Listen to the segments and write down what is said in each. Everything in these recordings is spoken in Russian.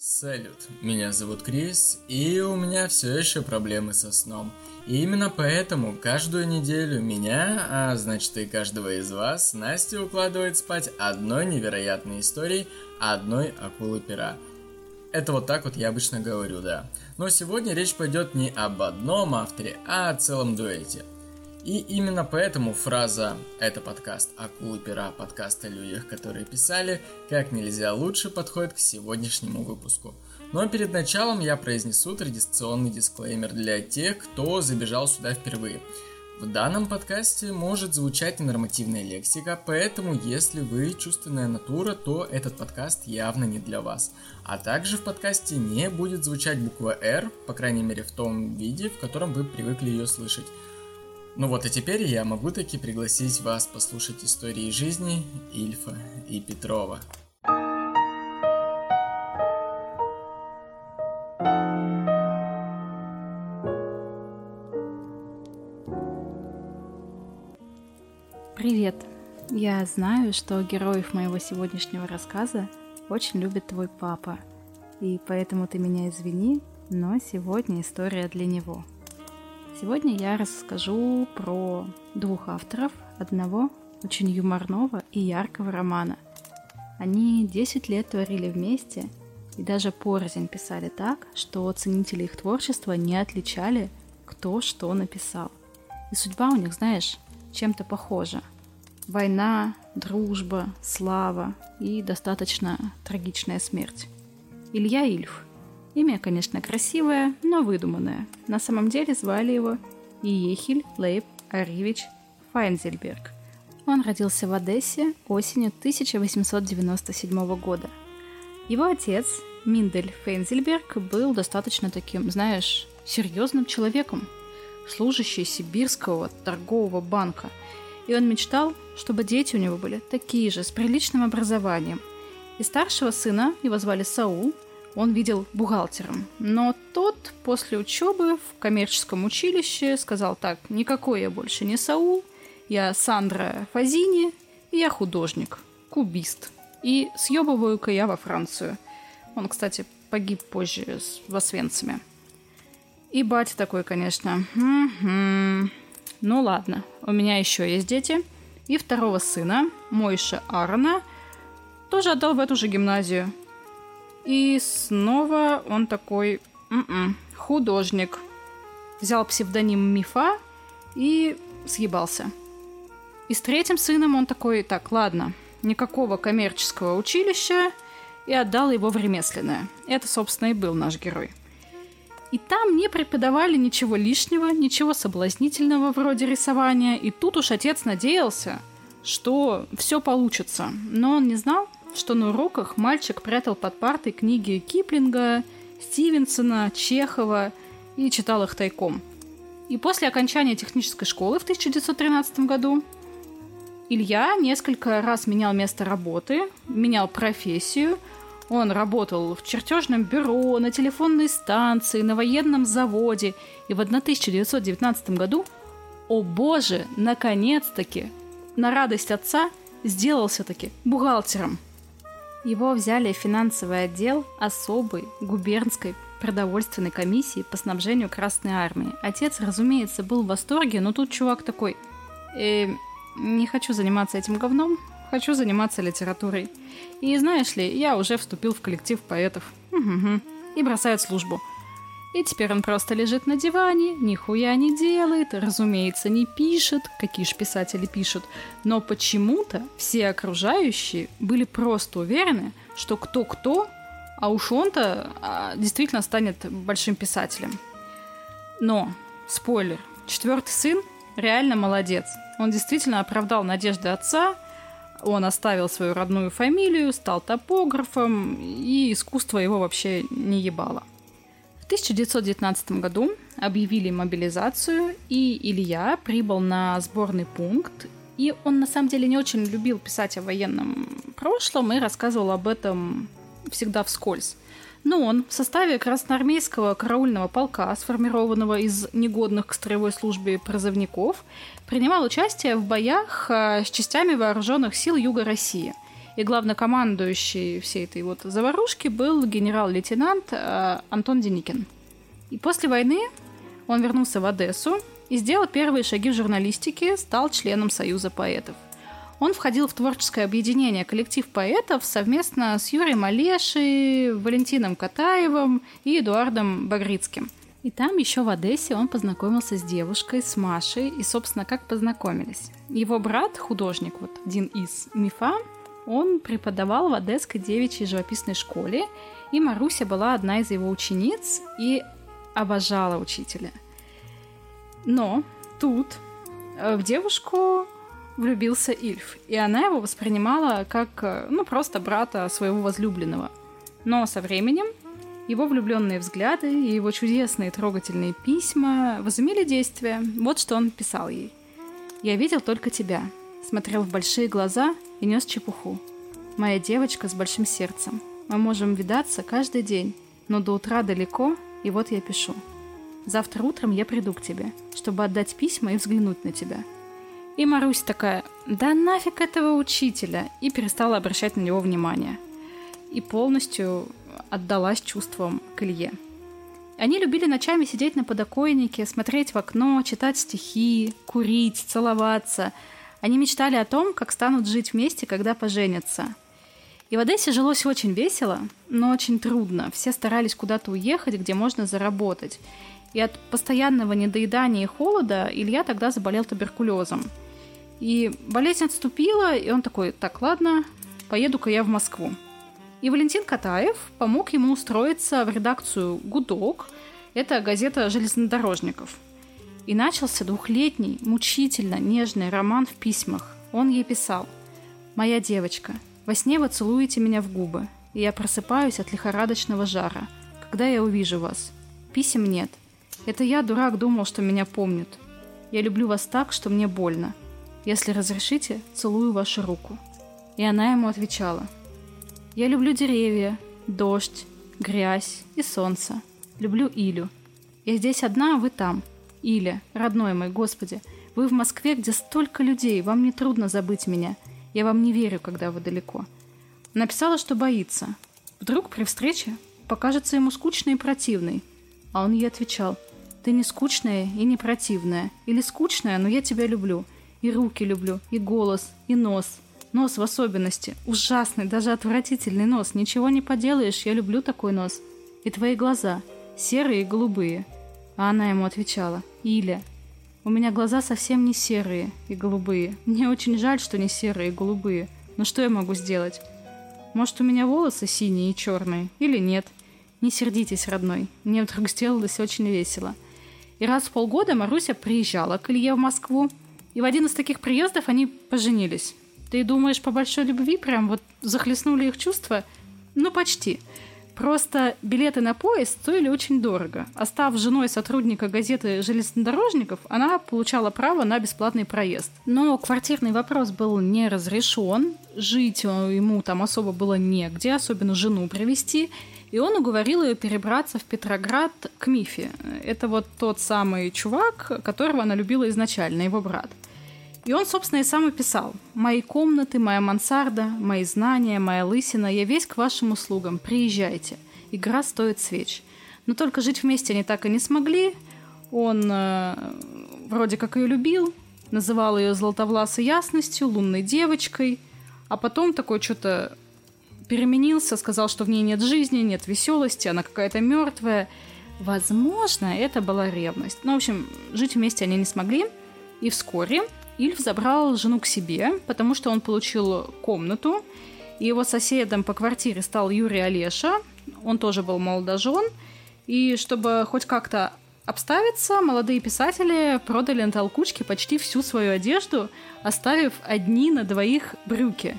Салют, меня зовут Крис, и у меня все еще проблемы со сном. И именно поэтому каждую неделю меня, а значит и каждого из вас, Настя укладывает спать одной невероятной историей одной акулы пера. Это вот так вот я обычно говорю, да. Но сегодня речь пойдет не об одном авторе, а о целом дуэте – и именно поэтому фраза «это подкаст «Акулы пера», подкаст о людях, которые писали» как нельзя лучше подходит к сегодняшнему выпуску. Но перед началом я произнесу традиционный дисклеймер для тех, кто забежал сюда впервые. В данном подкасте может звучать ненормативная лексика, поэтому если вы чувственная натура, то этот подкаст явно не для вас. А также в подкасте не будет звучать буква R, по крайней мере в том виде, в котором вы привыкли ее слышать. Ну вот и теперь я могу таки пригласить вас послушать истории жизни Ильфа и Петрова. Привет! Я знаю, что героев моего сегодняшнего рассказа очень любит твой папа, и поэтому ты меня извини, но сегодня история для него – Сегодня я расскажу про двух авторов одного очень юморного и яркого романа. Они 10 лет творили вместе и даже порознь писали так, что ценители их творчества не отличали, кто что написал. И судьба у них, знаешь, чем-то похожа. Война, дружба, слава и достаточно трагичная смерть. Илья Ильф – Имя, конечно, красивое, но выдуманное. На самом деле звали его Иехиль Лейб Аривич Файнзельберг. Он родился в Одессе осенью 1897 года. Его отец, Миндель Фейнзельберг, был достаточно таким, знаешь, серьезным человеком, служащий сибирского торгового банка. И он мечтал, чтобы дети у него были такие же, с приличным образованием. И старшего сына, его звали Саул, он видел бухгалтером. Но тот после учебы в коммерческом училище сказал так, никакой я больше не Саул, я Сандра Фазини, и я художник, кубист. И съебываю-ка я во Францию. Он, кстати, погиб позже в Освенциме. И батя такой, конечно, м-м-м. ну ладно, у меня еще есть дети. И второго сына, Мойша Аарона, тоже отдал в эту же гимназию. И снова он такой м-м, художник. Взял псевдоним Мифа и съебался. И с третьим сыном он такой, так, ладно, никакого коммерческого училища, и отдал его в ремесленное. Это, собственно, и был наш герой. И там не преподавали ничего лишнего, ничего соблазнительного вроде рисования, и тут уж отец надеялся, что все получится. Но он не знал, что на уроках мальчик прятал под партой книги Киплинга, Стивенсона, Чехова и читал их тайком. И после окончания технической школы в 1913 году Илья несколько раз менял место работы, менял профессию. Он работал в чертежном бюро, на телефонной станции, на военном заводе. И в 1919 году, о боже, наконец-таки, на радость отца, сделался таки бухгалтером – его взяли в финансовый отдел особой губернской продовольственной комиссии по снабжению Красной Армии. Отец, разумеется, был в восторге, но тут чувак такой, э, не хочу заниматься этим говном, хочу заниматься литературой. И знаешь ли, я уже вступил в коллектив поэтов. И бросает службу. И теперь он просто лежит на диване, нихуя не делает, разумеется, не пишет, какие же писатели пишут. Но почему-то все окружающие были просто уверены, что кто-кто, а уж он-то а, действительно станет большим писателем. Но, спойлер, четвертый сын реально молодец. Он действительно оправдал надежды отца, он оставил свою родную фамилию, стал топографом, и искусство его вообще не ебало. 1919 году объявили мобилизацию, и Илья прибыл на сборный пункт. И он на самом деле не очень любил писать о военном прошлом и рассказывал об этом всегда вскользь. Но он в составе красноармейского караульного полка, сформированного из негодных к строевой службе призывников, принимал участие в боях а, с частями вооруженных сил Юга России. И главнокомандующий всей этой вот заварушки был генерал-лейтенант э, Антон Деникин. И после войны он вернулся в Одессу и сделал первые шаги в журналистике, стал членом Союза поэтов. Он входил в творческое объединение «Коллектив поэтов» совместно с Юрием Олешей, Валентином Катаевым и Эдуардом Багрицким. И там еще в Одессе он познакомился с девушкой, с Машей, и, собственно, как познакомились. Его брат, художник, вот Дин из Мифа, он преподавал в Одесской девичьей живописной школе, и Маруся была одна из его учениц и обожала учителя. Но тут э, в девушку влюбился Ильф, и она его воспринимала как, э, ну, просто брата своего возлюбленного. Но со временем его влюбленные взгляды и его чудесные трогательные письма возымели действие. Вот что он писал ей. «Я видел только тебя, смотрел в большие глаза и нес чепуху. Моя девочка с большим сердцем. Мы можем видаться каждый день, но до утра далеко, и вот я пишу. Завтра утром я приду к тебе, чтобы отдать письма и взглянуть на тебя. И Марусь такая, да нафиг этого учителя, и перестала обращать на него внимание. И полностью отдалась чувствам к Илье. Они любили ночами сидеть на подоконнике, смотреть в окно, читать стихи, курить, целоваться. Они мечтали о том, как станут жить вместе, когда поженятся. И в Одессе жилось очень весело, но очень трудно. Все старались куда-то уехать, где можно заработать. И от постоянного недоедания и холода Илья тогда заболел туберкулезом – и болезнь отступила, и он такой, так, ладно, поеду-ка я в Москву. И Валентин Катаев помог ему устроиться в редакцию «Гудок», это газета железнодорожников. И начался двухлетний, мучительно нежный роман в письмах. Он ей писал «Моя девочка, во сне вы целуете меня в губы, и я просыпаюсь от лихорадочного жара, когда я увижу вас. Писем нет. Это я, дурак, думал, что меня помнят. Я люблю вас так, что мне больно. Если разрешите, целую вашу руку. И она ему отвечала. Я люблю деревья, дождь, грязь и солнце. Люблю Илю. Я здесь одна, а вы там. Иля, родной мой, Господи, вы в Москве, где столько людей, вам не трудно забыть меня. Я вам не верю, когда вы далеко. Написала, что боится. Вдруг при встрече покажется ему скучной и противной. А он ей отвечал, ты не скучная и не противная. Или скучная, но я тебя люблю. И руки люблю, и голос, и нос. Нос в особенности. Ужасный, даже отвратительный нос. Ничего не поделаешь, я люблю такой нос. И твои глаза. Серые и голубые. А она ему отвечала. Иля, у меня глаза совсем не серые и голубые. Мне очень жаль, что не серые и голубые. Но что я могу сделать? Может, у меня волосы синие и черные? Или нет? Не сердитесь, родной. Мне вдруг сделалось очень весело. И раз в полгода Маруся приезжала к Илье в Москву, и в один из таких приездов они поженились. Ты думаешь, по большой любви прям вот захлестнули их чувства? Ну, почти. Просто билеты на поезд стоили очень дорого. А женой сотрудника газеты железнодорожников, она получала право на бесплатный проезд. Но квартирный вопрос был не разрешен, жить ему там особо было негде, особенно жену привести. И он уговорил ее перебраться в Петроград к Мифе. Это вот тот самый чувак, которого она любила изначально, его брат. И он, собственно, и сам описал. «Мои комнаты, моя мансарда, мои знания, моя лысина, я весь к вашим услугам. Приезжайте. Игра стоит свеч». Но только жить вместе они так и не смогли. Он э, вроде как ее любил, называл ее золотовласой ясностью, лунной девочкой, а потом такой что-то переменился, сказал, что в ней нет жизни, нет веселости, она какая-то мертвая. Возможно, это была ревность. Ну, в общем, жить вместе они не смогли. И вскоре Ильф забрал жену к себе, потому что он получил комнату, и его соседом по квартире стал Юрий Олеша, он тоже был молодожен, и чтобы хоть как-то обставиться, молодые писатели продали на толкучке почти всю свою одежду, оставив одни на двоих брюки.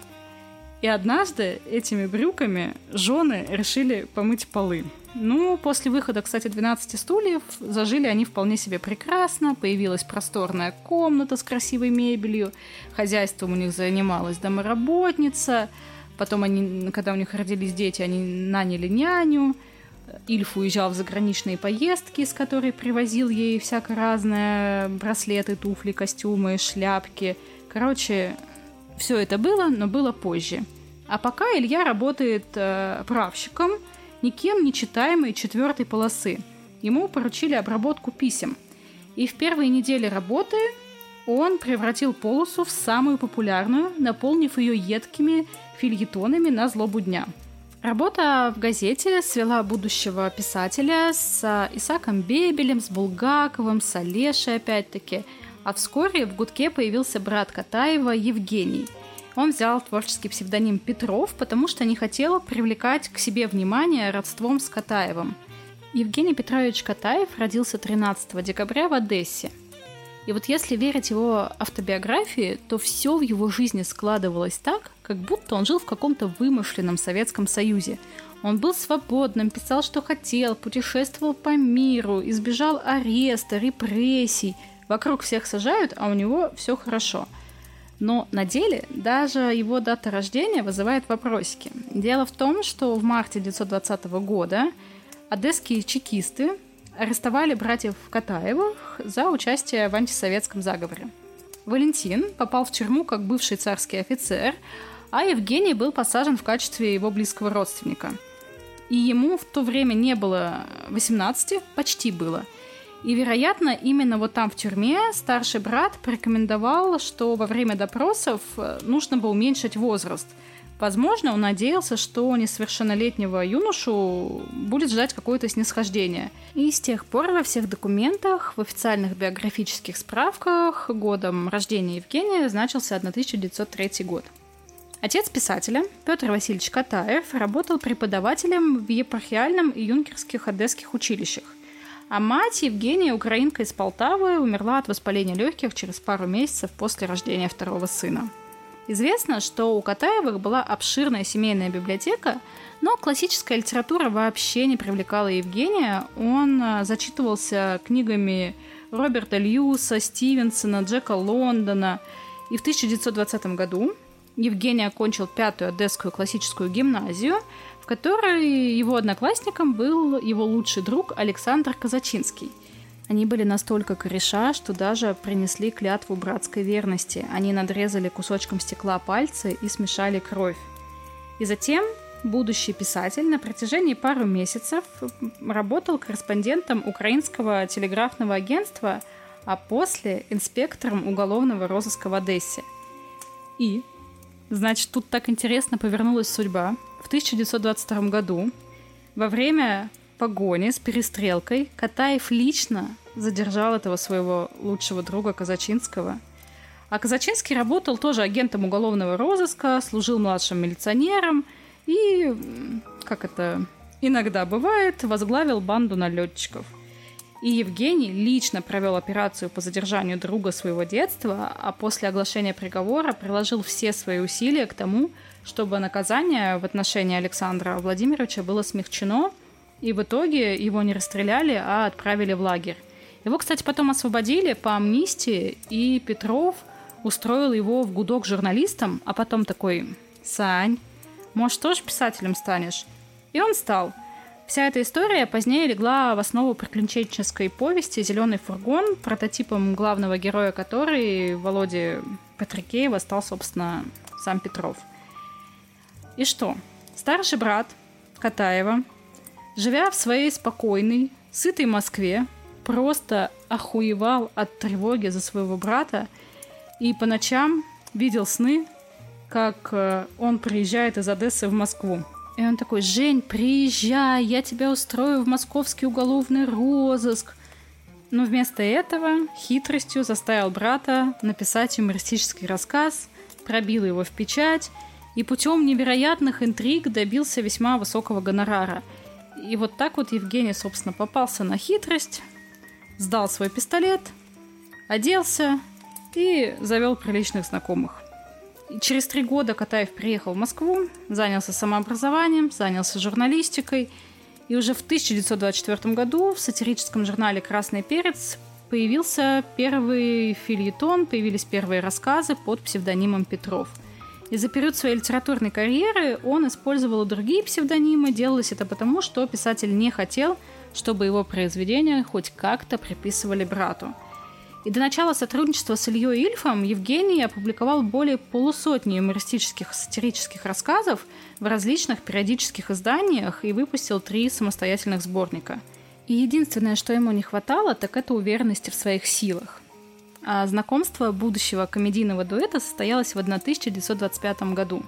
И однажды этими брюками жены решили помыть полы. Ну, после выхода, кстати, 12 стульев, зажили они вполне себе прекрасно. Появилась просторная комната с красивой мебелью. Хозяйством у них занималась домоработница. Потом они, когда у них родились дети, они наняли няню. Ильф уезжал в заграничные поездки, с которой привозил ей всякое разное, браслеты, туфли, костюмы, шляпки. Короче, все это было, но было позже. А пока Илья работает э, правщиком никем не читаемой четвертой полосы. Ему поручили обработку писем. И в первые недели работы он превратил полосу в самую популярную, наполнив ее едкими фильетонами на злобу дня. Работа в газете свела будущего писателя с Исаком Бебелем, с Булгаковым, с Олешей опять-таки. А вскоре в гудке появился брат Катаева Евгений. Он взял творческий псевдоним Петров, потому что не хотел привлекать к себе внимание родством с Катаевым. Евгений Петрович Катаев родился 13 декабря в Одессе – и вот если верить его автобиографии, то все в его жизни складывалось так, как будто он жил в каком-то вымышленном Советском Союзе. Он был свободным, писал, что хотел, путешествовал по миру, избежал ареста, репрессий. Вокруг всех сажают, а у него все хорошо. Но на деле даже его дата рождения вызывает вопросики. Дело в том, что в марте 1920 года одесские чекисты арестовали братьев Катаевых за участие в антисоветском заговоре. Валентин попал в тюрьму как бывший царский офицер, а Евгений был посажен в качестве его близкого родственника. И ему в то время не было 18, почти было. И, вероятно, именно вот там в тюрьме старший брат порекомендовал, что во время допросов э, нужно бы уменьшить возраст – Возможно, он надеялся, что несовершеннолетнего юношу будет ждать какое-то снисхождение. И с тех пор во всех документах, в официальных биографических справках годом рождения Евгения значился 1903 год. Отец писателя, Петр Васильевич Катаев, работал преподавателем в епархиальном и юнкерских одесских училищах. А мать Евгения, украинка из Полтавы, умерла от воспаления легких через пару месяцев после рождения второго сына. Известно, что у Катаевых была обширная семейная библиотека, но классическая литература вообще не привлекала Евгения. Он а, зачитывался книгами Роберта Льюса, Стивенсона, Джека Лондона. И в 1920 году Евгений окончил пятую Одесскую классическую гимназию, которой его одноклассником был его лучший друг Александр Казачинский – они были настолько кореша, что даже принесли клятву братской верности. Они надрезали кусочком стекла пальцы и смешали кровь. И затем будущий писатель на протяжении пару месяцев работал корреспондентом украинского телеграфного агентства, а после инспектором уголовного розыска в Одессе. И, значит, тут так интересно повернулась судьба. В 1922 году во время погоне с перестрелкой Катаев лично задержал этого своего лучшего друга Казачинского. А Казачинский работал тоже агентом уголовного розыска, служил младшим милиционером и, как это иногда бывает, возглавил банду налетчиков. И Евгений лично провел операцию по задержанию друга своего детства, а после оглашения приговора приложил все свои усилия к тому, чтобы наказание в отношении Александра Владимировича было смягчено – и в итоге его не расстреляли, а отправили в лагерь. Его, кстати, потом освободили по амнистии, и Петров устроил его в гудок журналистом, а потом такой «Сань, может, тоже писателем станешь?» И он стал. Вся эта история позднее легла в основу приключенческой повести «Зеленый фургон», прототипом главного героя которой, Володи Патрикеева, стал, собственно, сам Петров. И что? Старший брат Катаева Живя в своей спокойной, сытой Москве, просто охуевал от тревоги за своего брата и по ночам видел сны, как э, он приезжает из Одессы в Москву. И он такой, Жень, приезжай, я тебя устрою в московский уголовный розыск. Но вместо этого хитростью заставил брата написать юмористический рассказ, пробил его в печать и путем невероятных интриг добился весьма высокого гонорара – и вот так вот Евгений, собственно, попался на хитрость, сдал свой пистолет, оделся и завел приличных знакомых. И через три года Катаев приехал в Москву, занялся самообразованием, занялся журналистикой. И уже в 1924 году в сатирическом журнале «Красный перец» появился первый фильетон, появились первые рассказы под псевдонимом Петров – и за период своей литературной карьеры он использовал другие псевдонимы. Делалось это потому, что писатель не хотел, чтобы его произведения хоть как-то приписывали брату. И до начала сотрудничества с Ильей Ильфом Евгений опубликовал более полусотни юмористических сатирических рассказов в различных периодических изданиях и выпустил три самостоятельных сборника. И единственное, что ему не хватало, так это уверенности в своих силах. А знакомство будущего комедийного дуэта состоялось в 1925 году.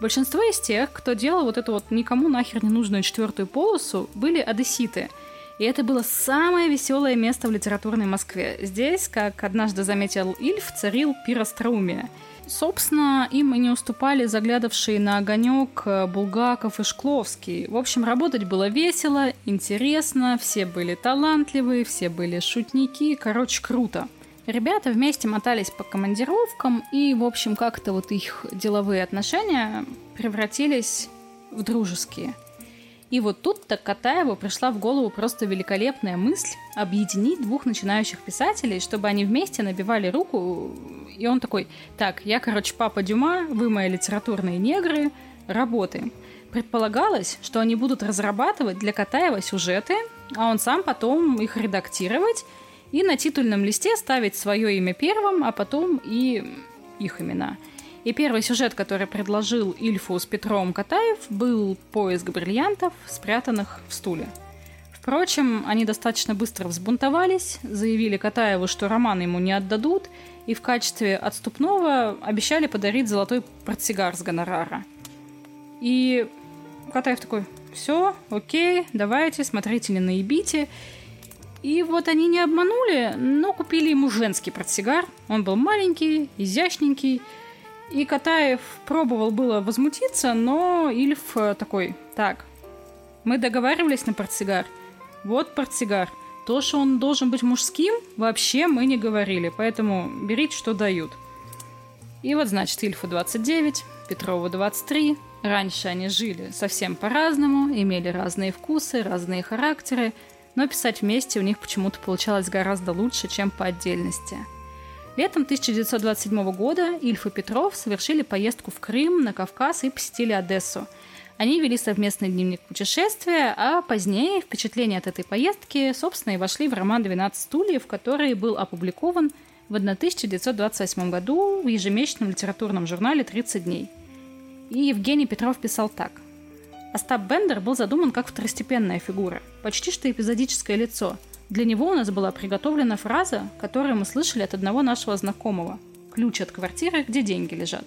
Большинство из тех, кто делал вот эту вот никому нахер не нужную четвертую полосу, были одесситы – и это было самое веселое место в литературной Москве. Здесь, как однажды заметил Ильф, царил пиростроумие. Собственно, им и не уступали заглядавшие на огонек э, Булгаков и Шкловский. В общем, работать было весело, интересно, все были талантливые, все были шутники, короче, круто. Ребята вместе мотались по командировкам, и, в общем, как-то вот их деловые отношения превратились в дружеские – и вот тут-то Катаеву пришла в голову просто великолепная мысль объединить двух начинающих писателей, чтобы они вместе набивали руку. И он такой, так, я, короче, папа Дюма, вы мои литературные негры, работаем. Предполагалось, что они будут разрабатывать для Катаева сюжеты, а он сам потом их редактировать и на титульном листе ставить свое имя первым, а потом и их имена – и первый сюжет, который предложил Ильфу с Петром Катаев, был поиск бриллиантов, спрятанных в стуле. Впрочем, они достаточно быстро взбунтовались, заявили Катаеву, что роман ему не отдадут, и в качестве отступного обещали подарить золотой портсигар с гонорара. И Катаев такой, все, окей, давайте, смотрите, не наебите. И вот они не обманули, но купили ему женский портсигар. Он был маленький, изящненький, и Катаев пробовал было возмутиться, но Ильф э, такой, так, мы договаривались на портсигар. Вот портсигар. То, что он должен быть мужским, вообще мы не говорили, поэтому берите, что дают. И вот, значит, Ильфу 29, Петрову 23. Раньше они жили совсем по-разному, имели разные вкусы, разные характеры, но писать вместе у них почему-то получалось гораздо лучше, чем по отдельности – Летом 1927 года Ильф и Петров совершили поездку в Крым, на Кавказ и посетили Одессу. Они вели совместный дневник путешествия, а позднее впечатления от этой поездки, собственно, и вошли в роман «12 стульев», который был опубликован в 1928 году в ежемесячном литературном журнале «30 дней». И Евгений Петров писал так. Остап Бендер был задуман как второстепенная фигура, почти что эпизодическое лицо – для него у нас была приготовлена фраза, которую мы слышали от одного нашего знакомого. Ключ от квартиры, где деньги лежат.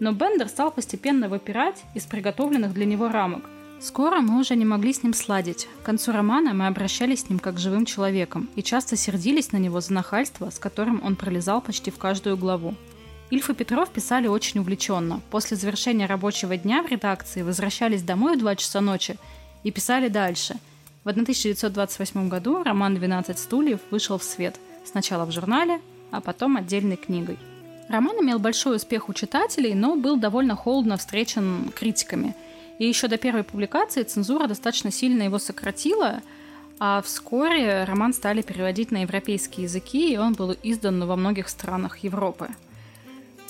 Но Бендер стал постепенно выпирать из приготовленных для него рамок. Скоро мы уже не могли с ним сладить. К концу романа мы обращались с ним как с живым человеком и часто сердились на него за нахальство, с которым он пролезал почти в каждую главу. Ильф и Петров писали очень увлеченно. После завершения рабочего дня в редакции возвращались домой в 2 часа ночи и писали дальше – в 1928 году роман «12 стульев» вышел в свет, сначала в журнале, а потом отдельной книгой. Роман имел большой успех у читателей, но был довольно холодно встречен критиками. И еще до первой публикации цензура достаточно сильно его сократила, а вскоре роман стали переводить на европейские языки, и он был издан во многих странах Европы.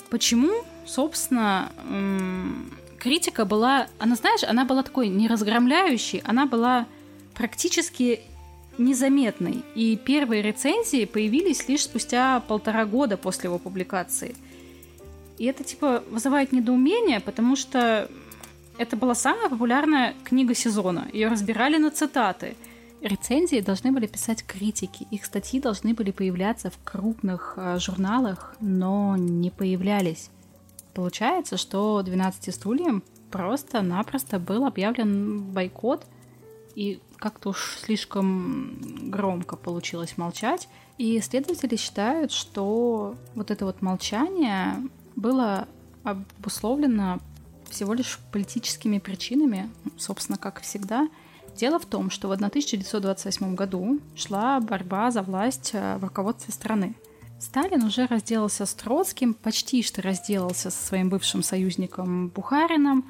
Почему? Собственно, критика была, она, знаешь, она была такой неразгромляющей, она была практически незаметный, и первые рецензии появились лишь спустя полтора года после его публикации. И это, типа, вызывает недоумение, потому что это была самая популярная книга сезона. Ее разбирали на цитаты. Рецензии должны были писать критики. Их статьи должны были появляться в крупных э, журналах, но не появлялись. Получается, что 12 стульям просто-напросто был объявлен бойкот, и как-то уж слишком громко получилось молчать. И исследователи считают, что вот это вот молчание было обусловлено всего лишь политическими причинами, собственно, как всегда. Дело в том, что в 1928 году шла борьба за власть э, в руководстве страны. Сталин уже разделался с Троцким, почти что разделался со своим бывшим союзником Бухарином,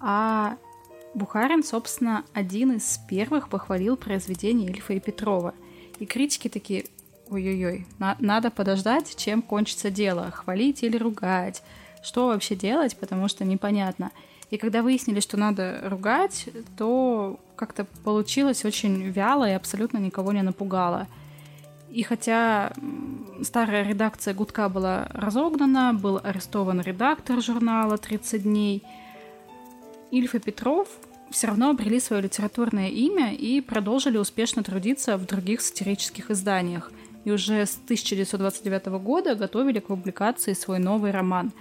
а Бухарин, собственно, один из первых похвалил произведение Ильфа и Петрова. И критики такие, ой-ой-ой, на- надо подождать, чем кончится дело, хвалить или ругать, что вообще делать, потому что непонятно. И когда выяснили, что надо ругать, то как-то получилось очень вяло и абсолютно никого не напугало. И хотя старая редакция «Гудка» была разогнана, был арестован редактор журнала «30 дней». Ильф и Петров все равно обрели свое литературное имя и продолжили успешно трудиться в других сатирических изданиях. И уже с 1929 года готовили к публикации свой новый роман.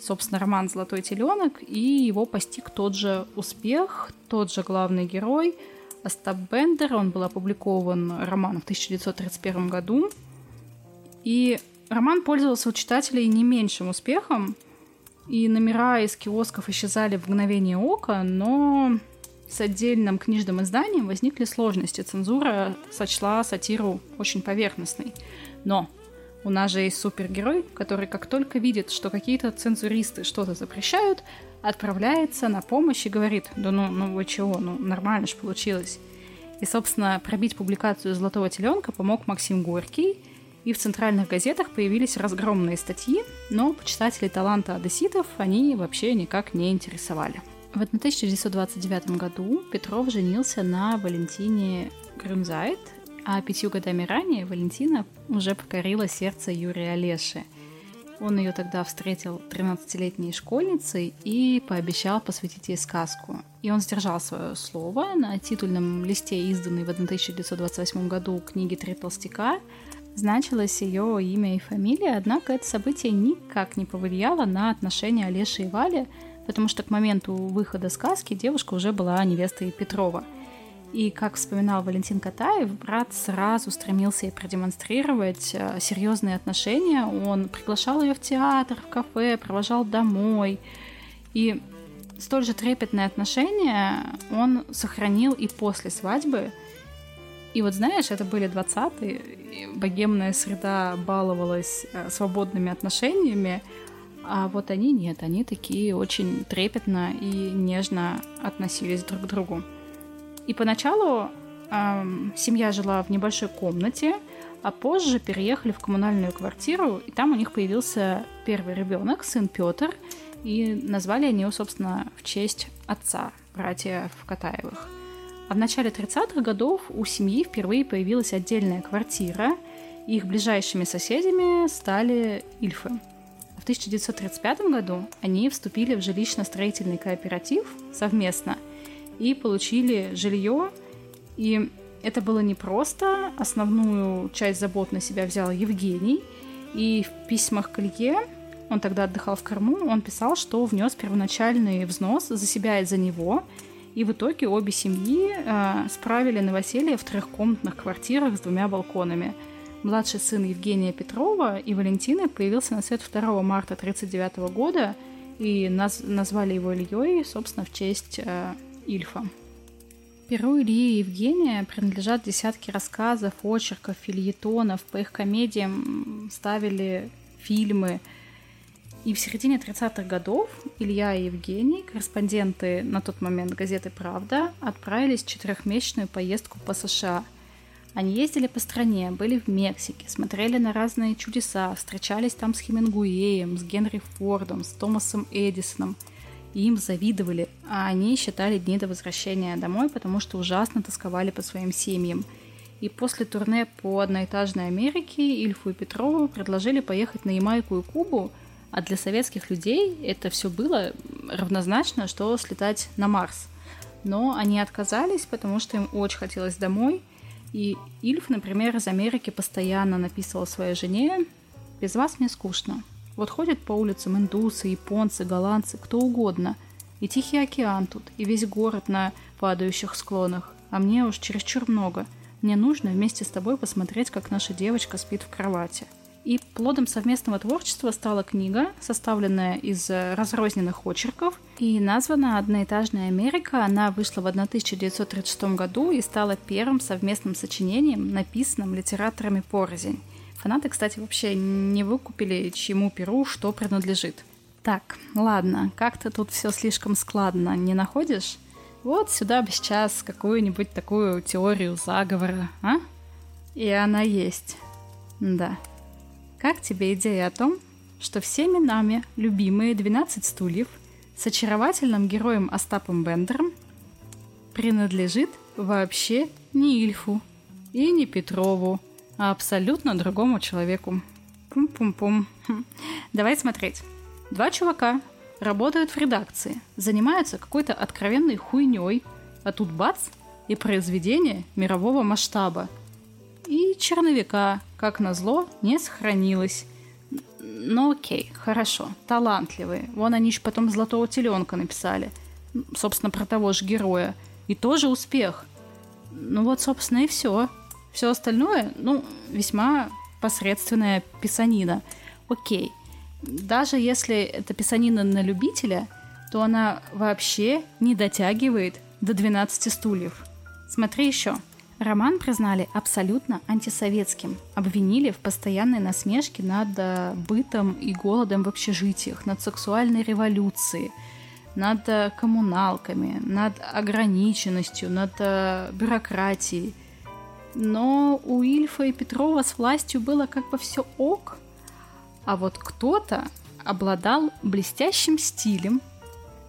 Собственно, роман «Золотой теленок», и его постиг тот же успех, тот же главный герой Остап Бендер. Он был опубликован роман в 1931 году. И роман пользовался у читателей не меньшим успехом, и номера из киосков исчезали в мгновение ока, но с отдельным книжным изданием возникли сложности. Цензура сочла сатиру очень поверхностной. Но у нас же есть супергерой, который как только видит, что какие-то цензуристы что-то запрещают, отправляется на помощь и говорит, да ну, ну вы чего, ну нормально же получилось. И, собственно, пробить публикацию «Золотого теленка» помог Максим Горький – и в центральных газетах появились разгромные статьи, но почитателей таланта одесситов они вообще никак не интересовали. В 1929 году Петров женился на Валентине Грюнзайт, а пятью годами ранее Валентина уже покорила сердце Юрия Олеши. Он ее тогда встретил 13-летней школьницей и пообещал посвятить ей сказку. И он сдержал свое слово на титульном листе, изданной в 1928 году книги «Три толстяка», значилось ее имя и фамилия, однако это событие никак не повлияло на отношения Олеши и Вали, потому что к моменту выхода сказки девушка уже была невестой Петрова. И, как вспоминал Валентин Катаев, брат сразу стремился ей продемонстрировать э, серьезные отношения. Он приглашал ее в театр, в кафе, провожал домой. И столь же трепетное отношение он сохранил и после свадьбы – и вот знаешь, это были 20-е, богемная среда баловалась э, свободными отношениями, а вот они нет, они такие очень трепетно и нежно относились друг к другу. И поначалу эм, семья жила в небольшой комнате, а позже переехали в коммунальную квартиру, и там у них появился первый ребенок, сын Петр, и назвали они его, собственно, в честь отца, братьев Катаевых. А в начале 30-х годов у семьи впервые появилась отдельная квартира, и их ближайшими соседями стали Ильфы. В 1935 году они вступили в жилищно-строительный кооператив совместно и получили жилье. И это было непросто. Основную часть забот на себя взял Евгений. И в письмах к Илье, он тогда отдыхал в Крыму, он писал, что внес первоначальный взнос за себя и за него – и в итоге обе семьи э, справили новоселье в трехкомнатных квартирах с двумя балконами. Младший сын Евгения Петрова и Валентины появился на свет 2 марта 1939 года, и наз- назвали его Ильей, собственно, в честь э, Ильфа. Перу Ильи и Евгения принадлежат десятки рассказов, очерков, фильетонов. По их комедиям ставили фильмы – и в середине 30-х годов Илья и Евгений, корреспонденты на тот момент газеты «Правда», отправились в четырехмесячную поездку по США. Они ездили по стране, были в Мексике, смотрели на разные чудеса, встречались там с Хемингуэем, с Генри Фордом, с Томасом Эдисоном. Им завидовали, а они считали дни до возвращения домой, потому что ужасно тосковали по своим семьям. И после турне по одноэтажной Америке Ильфу и Петрову предложили поехать на Ямайку и Кубу – а для советских людей это все было равнозначно, что слетать на Марс. Но они отказались, потому что им очень хотелось домой. И Ильф, например, из Америки постоянно написывал своей жене «Без вас мне скучно. Вот ходят по улицам индусы, японцы, голландцы, кто угодно. И Тихий океан тут, и весь город на падающих склонах. А мне уж чересчур много. Мне нужно вместе с тобой посмотреть, как наша девочка спит в кровати». И плодом совместного творчества стала книга, составленная из разрозненных очерков, и названа «Одноэтажная Америка». Она вышла в 1936 году и стала первым совместным сочинением, написанным литераторами порознь. Фанаты, кстати, вообще не выкупили, чему перу что принадлежит. Так, ладно, как-то тут все слишком складно, не находишь? Вот сюда бы сейчас какую-нибудь такую теорию заговора, а? И она есть. Да. Как тебе идея о том, что всеми нами любимые 12 стульев с очаровательным героем Остапом Бендером принадлежит вообще не Ильфу и не Петрову, а абсолютно другому человеку. Пум-пум-пум. Давай смотреть. Два чувака работают в редакции, занимаются какой-то откровенной хуйней, а тут бац, и произведение мирового масштаба. И черновика, как назло, не сохранилось. Ну окей, хорошо, талантливые. Вон они же потом «Золотого теленка» написали. Собственно, про того же героя. И тоже успех. Ну вот, собственно, и все. Все остальное, ну, весьма посредственная писанина. Окей. Даже если это писанина на любителя, то она вообще не дотягивает до 12 стульев. Смотри еще. Роман признали абсолютно антисоветским. Обвинили в постоянной насмешке над э, бытом и голодом в общежитиях, над сексуальной революцией, над э, коммуналками, над ограниченностью, над э, бюрократией. Но у Ильфа и Петрова с властью было как бы все ок. А вот кто-то обладал блестящим стилем,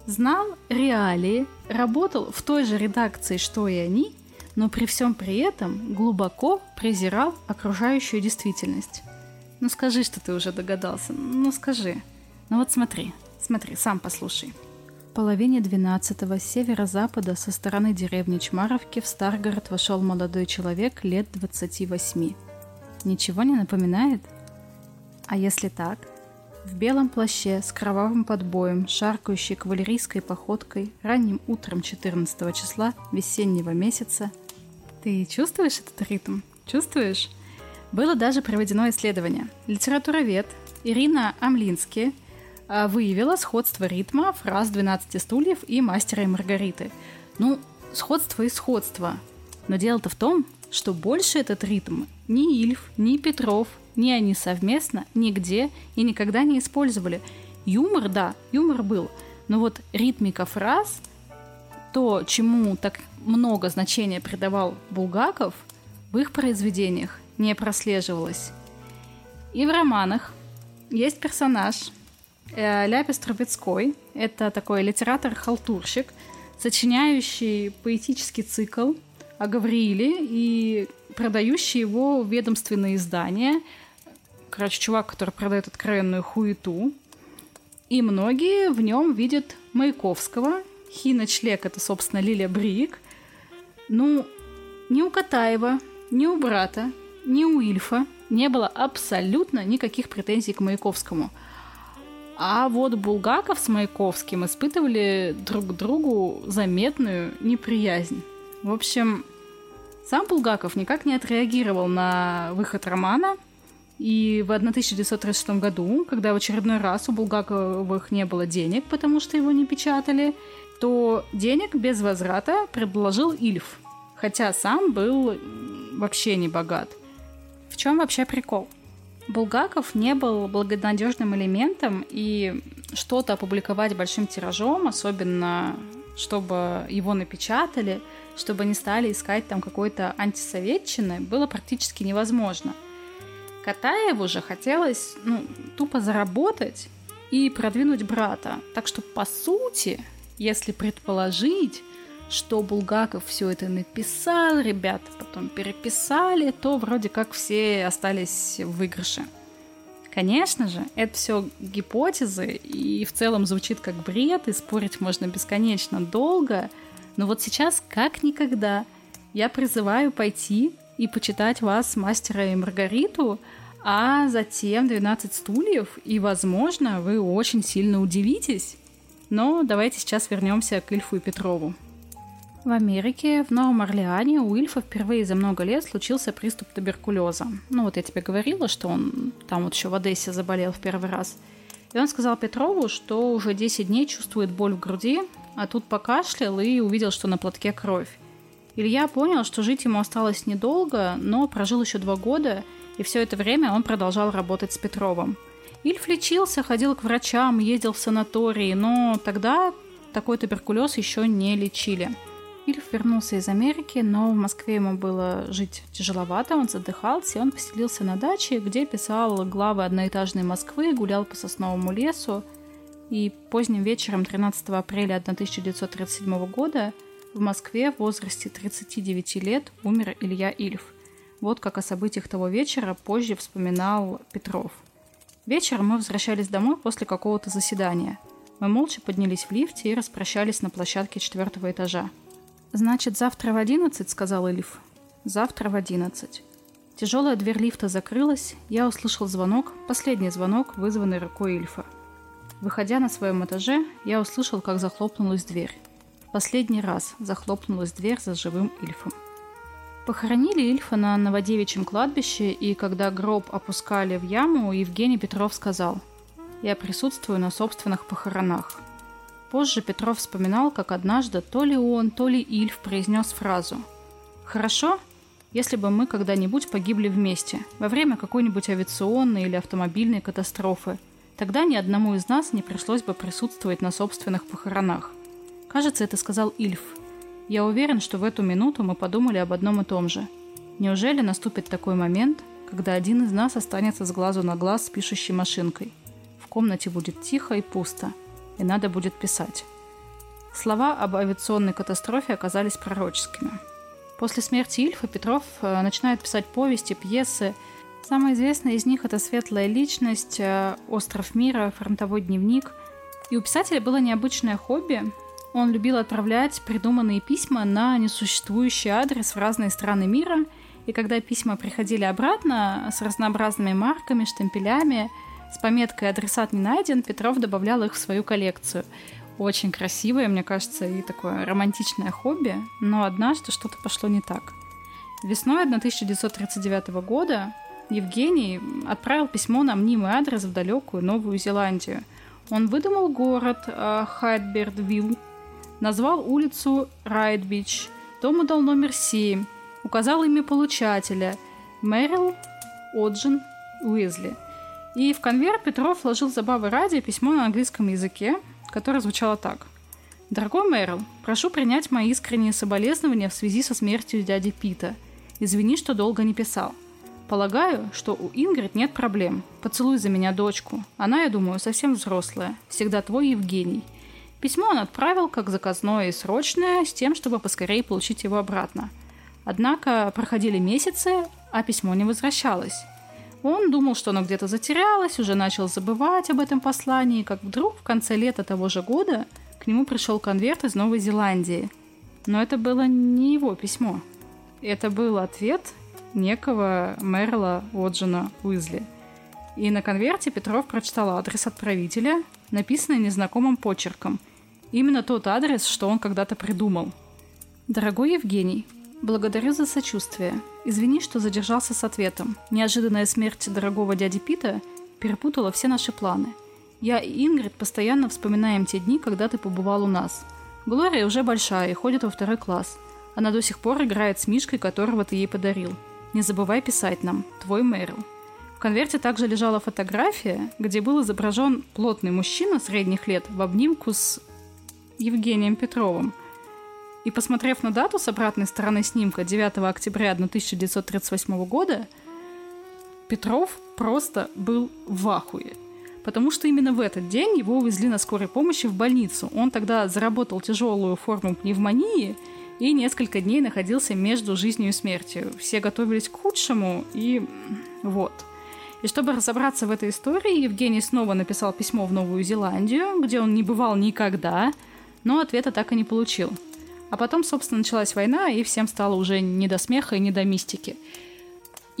знал реалии, работал в той же редакции, что и они, но при всем при этом глубоко презирал окружающую действительность. Ну скажи, что ты уже догадался. Ну скажи. Ну вот смотри, смотри, сам послушай. Половине двенадцатого с северо-запада со стороны деревни Чмаровки в Старгород вошел молодой человек лет 28. Ничего не напоминает? А если так? В белом плаще с кровавым подбоем, шаркающей кавалерийской походкой, ранним утром 14 числа весеннего месяца – ты чувствуешь этот ритм? Чувствуешь? Было даже проведено исследование. Литературовед Ирина Амлински а, выявила сходство ритма фраз «12 стульев» и «Мастера и Маргариты». Ну, сходство и сходство. Но дело-то в том, что больше этот ритм ни Ильф, ни Петров, ни они совместно нигде и никогда не использовали. Юмор, да, юмор был, но вот ритмика фраз, то, чему так много значения придавал Булгаков, в их произведениях не прослеживалось. И в романах есть персонаж э, Ляпис Трубецкой. Это такой литератор-халтурщик, сочиняющий поэтический цикл о Гаврииле и продающий его ведомственные издания. Короче, чувак, который продает откровенную хуету. И многие в нем видят Маяковского. Хина Члек — это, собственно, Лилия Брик. Ну, ни у Катаева, ни у брата, ни у Ильфа не было абсолютно никаких претензий к Маяковскому. А вот Булгаков с Маяковским испытывали друг другу заметную неприязнь. В общем, сам Булгаков никак не отреагировал на выход романа, и в 1936 году, когда в очередной раз у Булгаковых не было денег, потому что его не печатали, то денег без возврата предложил Ильф, хотя сам был вообще не богат. В чем вообще прикол? Булгаков не был благонадежным элементом, и что-то опубликовать большим тиражом, особенно чтобы его напечатали, чтобы не стали искать там какой-то антисоветчины, было практически невозможно. Катаеву же хотелось ну, тупо заработать и продвинуть брата. Так что, по сути, если предположить, что Булгаков все это написал, ребята потом переписали, то вроде как все остались в выигрыше. Конечно же, это все гипотезы, и в целом звучит как бред, и спорить можно бесконечно долго, но вот сейчас, как никогда, я призываю пойти и почитать вас «Мастера и Маргариту», а затем «12 стульев», и, возможно, вы очень сильно удивитесь, но давайте сейчас вернемся к Ильфу и Петрову. В Америке, в Новом Орлеане, у Ильфа впервые за много лет случился приступ туберкулеза. Ну вот я тебе говорила, что он там вот еще в Одессе заболел в первый раз. И он сказал Петрову, что уже 10 дней чувствует боль в груди, а тут покашлял и увидел, что на платке кровь. Илья понял, что жить ему осталось недолго, но прожил еще два года, и все это время он продолжал работать с Петровым – Ильф лечился, ходил к врачам, ездил в санатории, но тогда такой туберкулез еще не лечили. Ильф вернулся из Америки, но в Москве ему было жить тяжеловато, он задыхался, и он поселился на даче, где писал главы одноэтажной Москвы, гулял по сосновому лесу. И поздним вечером 13 апреля 1937 года в Москве в возрасте 39 лет умер Илья Ильф. Вот как о событиях того вечера позже вспоминал Петров – Вечером мы возвращались домой после какого-то заседания. Мы молча поднялись в лифте и распрощались на площадке четвертого этажа. «Значит, завтра в одиннадцать?» — сказал Элиф. «Завтра в одиннадцать». Тяжелая дверь лифта закрылась, я услышал звонок, последний звонок, вызванный рукой Ильфа. Выходя на своем этаже, я услышал, как захлопнулась дверь. Последний раз захлопнулась дверь за живым Ильфом. Похоронили Ильфа на Новодевичьем кладбище, и когда гроб опускали в яму, Евгений Петров сказал «Я присутствую на собственных похоронах». Позже Петров вспоминал, как однажды то ли он, то ли Ильф произнес фразу «Хорошо, если бы мы когда-нибудь погибли вместе, во время какой-нибудь авиационной или автомобильной катастрофы, тогда ни одному из нас не пришлось бы присутствовать на собственных похоронах». Кажется, это сказал Ильф – я уверен, что в эту минуту мы подумали об одном и том же. Неужели наступит такой момент, когда один из нас останется с глазу на глаз с пишущей машинкой? В комнате будет тихо и пусто, и надо будет писать. Слова об авиационной катастрофе оказались пророческими. После смерти Ильфа Петров э, начинает писать повести, пьесы. Самая известная из них – это «Светлая личность», э, «Остров мира», «Фронтовой дневник». И у писателя было необычное хобби он любил отправлять придуманные письма на несуществующий адрес в разные страны мира, и когда письма приходили обратно с разнообразными марками, штемпелями, с пометкой «Адресат не найден», Петров добавлял их в свою коллекцию. Очень красивое, мне кажется, и такое романтичное хобби, но однажды что-то пошло не так. Весной 1939 года Евгений отправил письмо на мнимый адрес в далекую Новую Зеландию. Он выдумал город э, Хайдбердвилл, назвал улицу Райдбич, дому дал номер 7, указал имя получателя – Мэрил Оджин Уизли. И в конверт Петров вложил забавы ради письмо на английском языке, которое звучало так. «Дорогой Мэрил, прошу принять мои искренние соболезнования в связи со смертью дяди Пита. Извини, что долго не писал. Полагаю, что у Ингрид нет проблем. Поцелуй за меня дочку. Она, я думаю, совсем взрослая. Всегда твой Евгений – Письмо он отправил как заказное и срочное, с тем, чтобы поскорее получить его обратно. Однако проходили месяцы, а письмо не возвращалось. Он думал, что оно где-то затерялось, уже начал забывать об этом послании, как вдруг в конце лета того же года к нему пришел конверт из Новой Зеландии. Но это было не его письмо. Это был ответ некого Мерла Оджина Уизли. И на конверте Петров прочитал адрес отправителя, написанный незнакомым почерком – Именно тот адрес, что он когда-то придумал. Дорогой Евгений, благодарю за сочувствие. Извини, что задержался с ответом. Неожиданная смерть дорогого дяди Пита перепутала все наши планы. Я и Ингрид постоянно вспоминаем те дни, когда ты побывал у нас. Глория уже большая и ходит во второй класс. Она до сих пор играет с Мишкой, которого ты ей подарил. Не забывай писать нам. Твой Мэрил. В конверте также лежала фотография, где был изображен плотный мужчина средних лет в обнимку с Евгением Петровым. И посмотрев на дату с обратной стороны снимка 9 октября 1938 года, Петров просто был в ахуе. Потому что именно в этот день его увезли на скорой помощи в больницу. Он тогда заработал тяжелую форму пневмонии и несколько дней находился между жизнью и смертью. Все готовились к худшему, и вот. И чтобы разобраться в этой истории, Евгений снова написал письмо в Новую Зеландию, где он не бывал никогда – но ответа так и не получил. А потом, собственно, началась война, и всем стало уже не до смеха и не до мистики.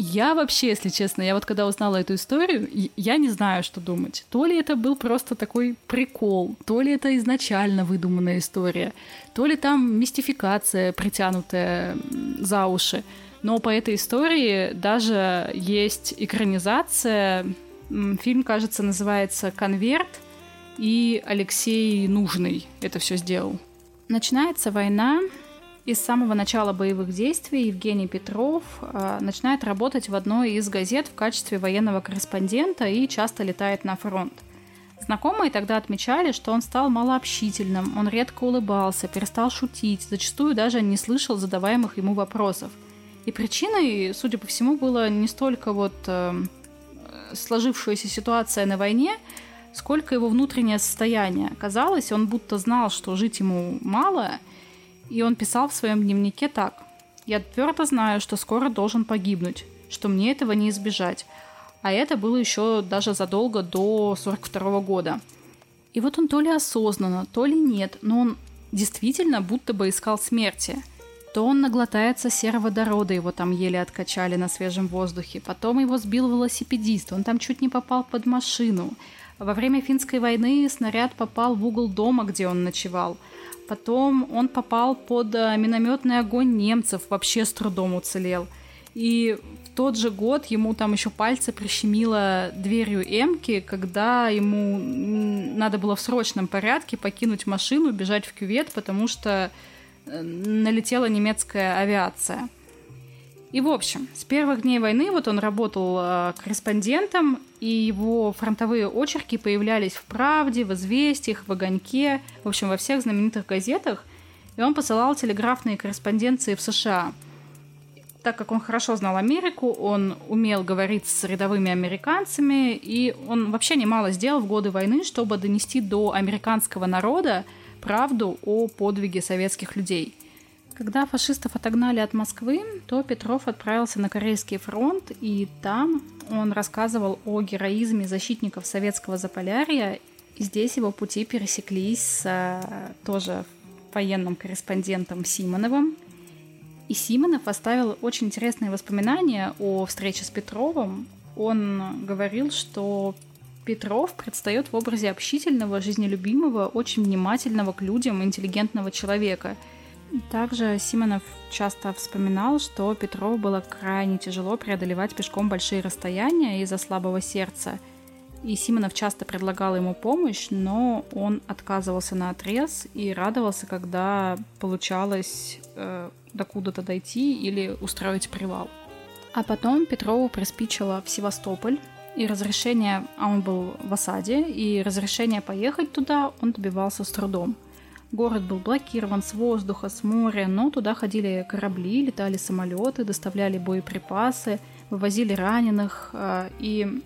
Я вообще, если честно, я вот когда узнала эту историю, я не знаю, что думать. То ли это был просто такой прикол, то ли это изначально выдуманная история, то ли там мистификация, притянутая за уши. Но по этой истории даже есть экранизация. Фильм, кажется, называется «Конверт», и Алексей Нужный это все сделал. Начинается война, и с самого начала боевых действий Евгений Петров э, начинает работать в одной из газет в качестве военного корреспондента и часто летает на фронт. Знакомые тогда отмечали, что он стал малообщительным, он редко улыбался, перестал шутить, зачастую даже не слышал задаваемых ему вопросов. И причиной, судя по всему, была не столько вот э, сложившаяся ситуация на войне, сколько его внутреннее состояние. Казалось, он будто знал, что жить ему мало, и он писал в своем дневнике так. «Я твердо знаю, что скоро должен погибнуть, что мне этого не избежать. А это было еще даже задолго до 42 года. И вот он то ли осознанно, то ли нет, но он действительно будто бы искал смерти. То он наглотается сероводорода, его там еле откачали на свежем воздухе. Потом его сбил велосипедист, он там чуть не попал под машину. Во время финской войны снаряд попал в угол дома, где он ночевал. Потом он попал под э, минометный огонь немцев, вообще с трудом уцелел. И в тот же год ему там еще пальцы прищемило дверью Эмки, когда ему надо было в срочном порядке покинуть машину, бежать в кювет, потому что э, налетела немецкая авиация. И, в общем, с первых дней войны вот он работал э, корреспондентом, и его фронтовые очерки появлялись в «Правде», в «Известиях», в «Огоньке», в общем, во всех знаменитых газетах, и он посылал телеграфные корреспонденции в США. Так как он хорошо знал Америку, он умел говорить с рядовыми американцами, и он вообще немало сделал в годы войны, чтобы донести до американского народа правду о подвиге советских людей – когда фашистов отогнали от Москвы, то Петров отправился на Корейский фронт, и там он рассказывал о героизме защитников советского Заполярья. И здесь его пути пересеклись с э, тоже военным корреспондентом Симоновым. И Симонов оставил очень интересные воспоминания о встрече с Петровым. Он говорил, что Петров предстает в образе общительного, жизнелюбимого, очень внимательного к людям, интеллигентного человека – также Симонов часто вспоминал, что Петрову было крайне тяжело преодолевать пешком большие расстояния из-за слабого сердца. И Симонов часто предлагал ему помощь, но он отказывался на отрез и радовался, когда получалось э, докуда-то дойти или устроить привал. А потом Петрову приспичило в Севастополь, и разрешение, а он был в осаде, и разрешение поехать туда он добивался с трудом – Город был блокирован с воздуха, с моря, но туда ходили корабли, летали самолеты, доставляли боеприпасы, вывозили раненых. А, и,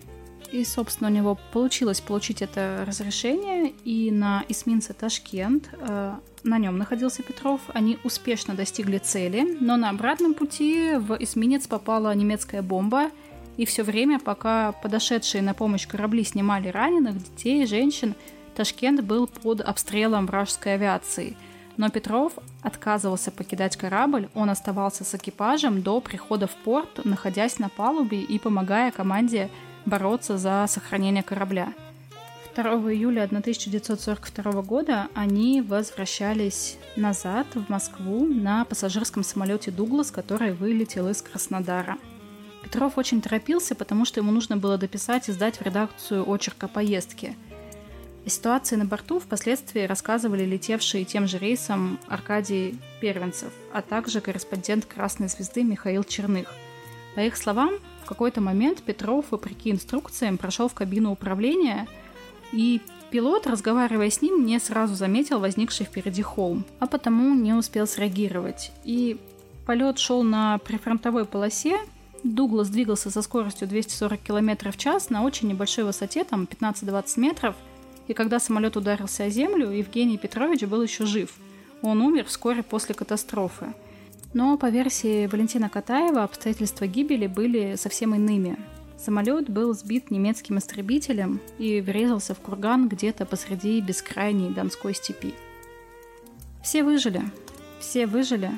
и, собственно, у него получилось получить это разрешение. И на эсминце Ташкент, а, на нем находился Петров, они успешно достигли цели, но на обратном пути в эсминец попала немецкая бомба, и все время, пока подошедшие на помощь корабли снимали раненых, детей, женщин, Ташкент был под обстрелом вражеской авиации, но Петров отказывался покидать корабль, он оставался с экипажем до прихода в порт, находясь на палубе и помогая команде бороться за сохранение корабля. 2 июля 1942 года они возвращались назад в Москву на пассажирском самолете «Дуглас», который вылетел из Краснодара. Петров очень торопился, потому что ему нужно было дописать и сдать в редакцию очерка поездки – о ситуации на борту впоследствии рассказывали летевшие тем же рейсом Аркадий Первенцев, а также корреспондент «Красной звезды» Михаил Черных. По их словам, в какой-то момент Петров, вопреки инструкциям, прошел в кабину управления, и пилот, разговаривая с ним, не сразу заметил возникший впереди холм, а потому не успел среагировать. И полет шел на прифронтовой полосе, Дуглас двигался со скоростью 240 км в час на очень небольшой высоте, там 15-20 метров – и когда самолет ударился о землю, Евгений Петрович был еще жив. Он умер вскоре после катастрофы. Но по версии Валентина Катаева обстоятельства гибели были совсем иными. Самолет был сбит немецким истребителем и врезался в курган где-то посреди бескрайней Донской степи. Все выжили. Все выжили,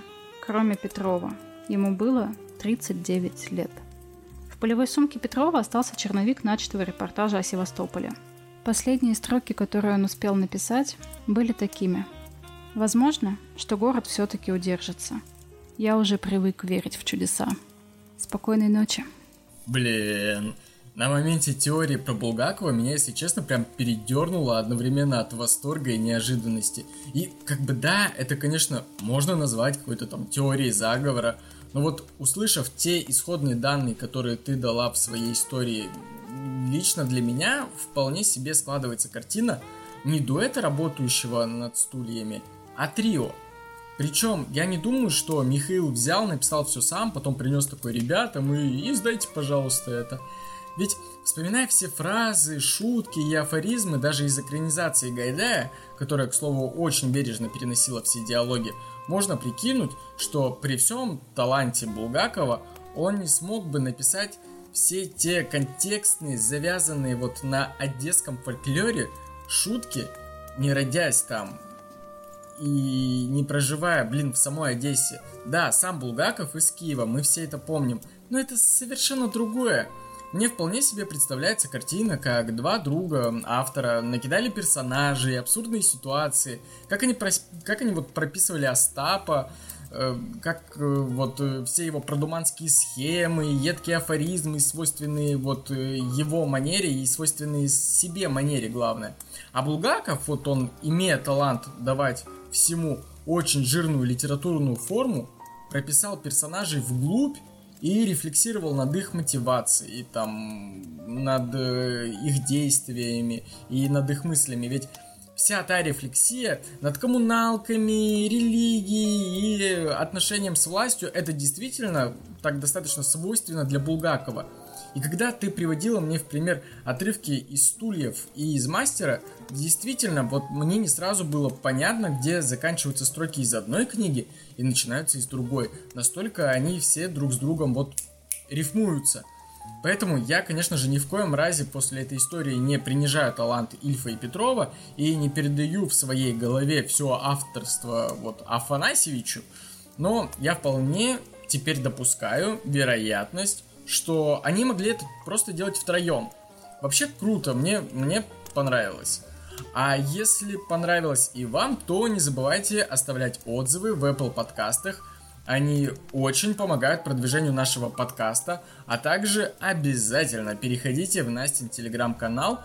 кроме Петрова. Ему было 39 лет. В полевой сумке Петрова остался черновик начатого репортажа о Севастополе – Последние строки, которые он успел написать, были такими. Возможно, что город все-таки удержится. Я уже привык верить в чудеса. Спокойной ночи. Блин, на моменте теории про Булгакова меня, если честно, прям передернуло одновременно от восторга и неожиданности. И как бы да, это, конечно, можно назвать какой-то там теорией заговора, но вот услышав те исходные данные, которые ты дала в своей истории лично для меня вполне себе складывается картина не дуэта, работающего над стульями, а трио. Причем я не думаю, что Михаил взял, написал все сам, потом принес такой, ребята, мы издайте, пожалуйста, это. Ведь, вспоминая все фразы, шутки и афоризмы, даже из экранизации Гайдая, которая, к слову, очень бережно переносила все диалоги, можно прикинуть, что при всем таланте Булгакова он не смог бы написать все те контекстные, завязанные вот на одесском фольклоре шутки, не родясь там и не проживая, блин, в самой Одессе. Да, сам Булгаков из Киева, мы все это помним, но это совершенно другое. Мне вполне себе представляется картина, как два друга автора накидали персонажей, абсурдные ситуации, как они, прос... как они вот прописывали Остапа, как э, вот э, все его продуманские схемы, едкие афоризмы, свойственные вот его манере и свойственные себе манере, главное. А Булгаков, вот он, имея талант давать всему очень жирную литературную форму, прописал персонажей вглубь и рефлексировал над их мотивацией, там, над э, их действиями и над их мыслями. Ведь вся та рефлексия над коммуналками, религией и отношением с властью, это действительно так достаточно свойственно для Булгакова. И когда ты приводила мне в пример отрывки из стульев и из мастера, действительно, вот мне не сразу было понятно, где заканчиваются строки из одной книги и начинаются из другой. Настолько они все друг с другом вот рифмуются. Поэтому я, конечно же, ни в коем разе после этой истории не принижаю талант Ильфа и Петрова и не передаю в своей голове все авторство вот Афанасьевичу, но я вполне теперь допускаю вероятность, что они могли это просто делать втроем. Вообще круто, мне, мне понравилось. А если понравилось и вам, то не забывайте оставлять отзывы в Apple подкастах. Они очень помогают продвижению нашего подкаста, а также обязательно переходите в Настин телеграм-канал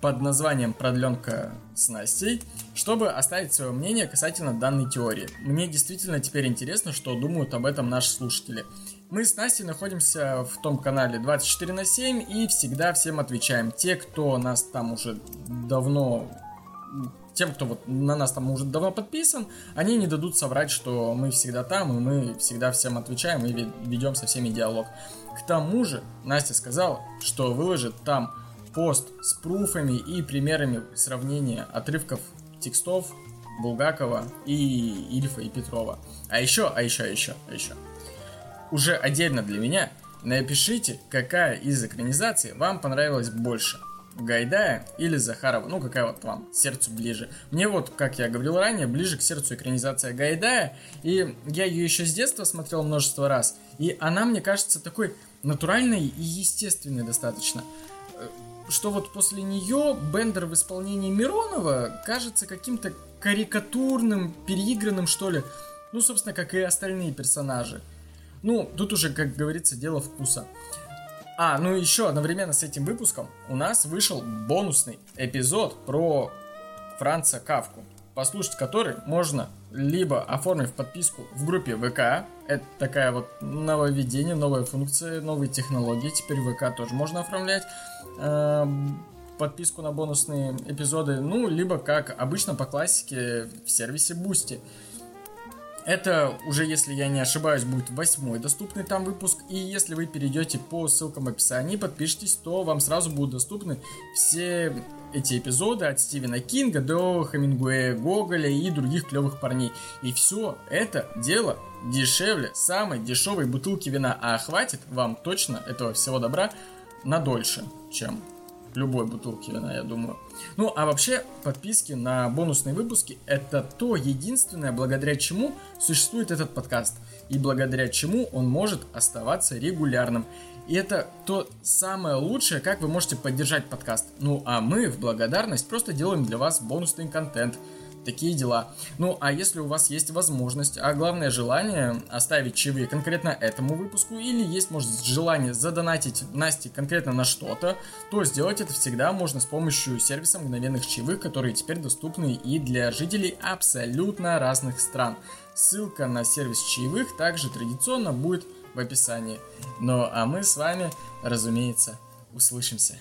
под названием «Продленка с Настей», чтобы оставить свое мнение касательно данной теории. Мне действительно теперь интересно, что думают об этом наши слушатели. Мы с Настей находимся в том канале 24 на 7 и всегда всем отвечаем. Те, кто нас там уже давно тем, кто вот на нас там уже давно подписан, они не дадут соврать, что мы всегда там, и мы всегда всем отвечаем и ведем со всеми диалог. К тому же, Настя сказала, что выложит там пост с пруфами и примерами сравнения отрывков текстов Булгакова и Ильфа и Петрова. А еще, а еще, а еще, а еще уже отдельно для меня, напишите, какая из экранизаций вам понравилась больше. Гайдая или Захарова, ну какая вот вам сердцу ближе. Мне вот, как я говорил ранее, ближе к сердцу экранизация Гайдая, и я ее еще с детства смотрел множество раз, и она мне кажется такой натуральной и естественной достаточно. Что вот после нее Бендер в исполнении Миронова кажется каким-то карикатурным, переигранным, что ли. Ну, собственно, как и остальные персонажи. Ну, тут уже, как говорится, дело вкуса. А, ну еще одновременно с этим выпуском у нас вышел бонусный эпизод про Франца Кавку, послушать который можно либо оформив подписку в группе ВК, это такая вот нововведение, новая функция, новые технологии, теперь ВК тоже можно оформлять, э, подписку на бонусные эпизоды, ну, либо как обычно по классике в сервисе Boosty. Это уже, если я не ошибаюсь, будет восьмой доступный там выпуск. И если вы перейдете по ссылкам в описании, подпишитесь, то вам сразу будут доступны все эти эпизоды от Стивена Кинга до Хемингуэя, Гоголя и других клевых парней. И все это дело дешевле самой дешевой бутылки вина. А хватит вам точно этого всего добра на дольше, чем любой бутылки я думаю. Ну, а вообще, подписки на бонусные выпуски – это то единственное, благодаря чему существует этот подкаст, и благодаря чему он может оставаться регулярным. И это то самое лучшее, как вы можете поддержать подкаст. Ну, а мы в благодарность просто делаем для вас бонусный контент – такие дела. Ну, а если у вас есть возможность, а главное желание оставить чаевые конкретно этому выпуску, или есть, может, желание задонатить Насте конкретно на что-то, то сделать это всегда можно с помощью сервиса мгновенных чаевых, которые теперь доступны и для жителей абсолютно разных стран. Ссылка на сервис чаевых также традиционно будет в описании. Ну, а мы с вами, разумеется, услышимся.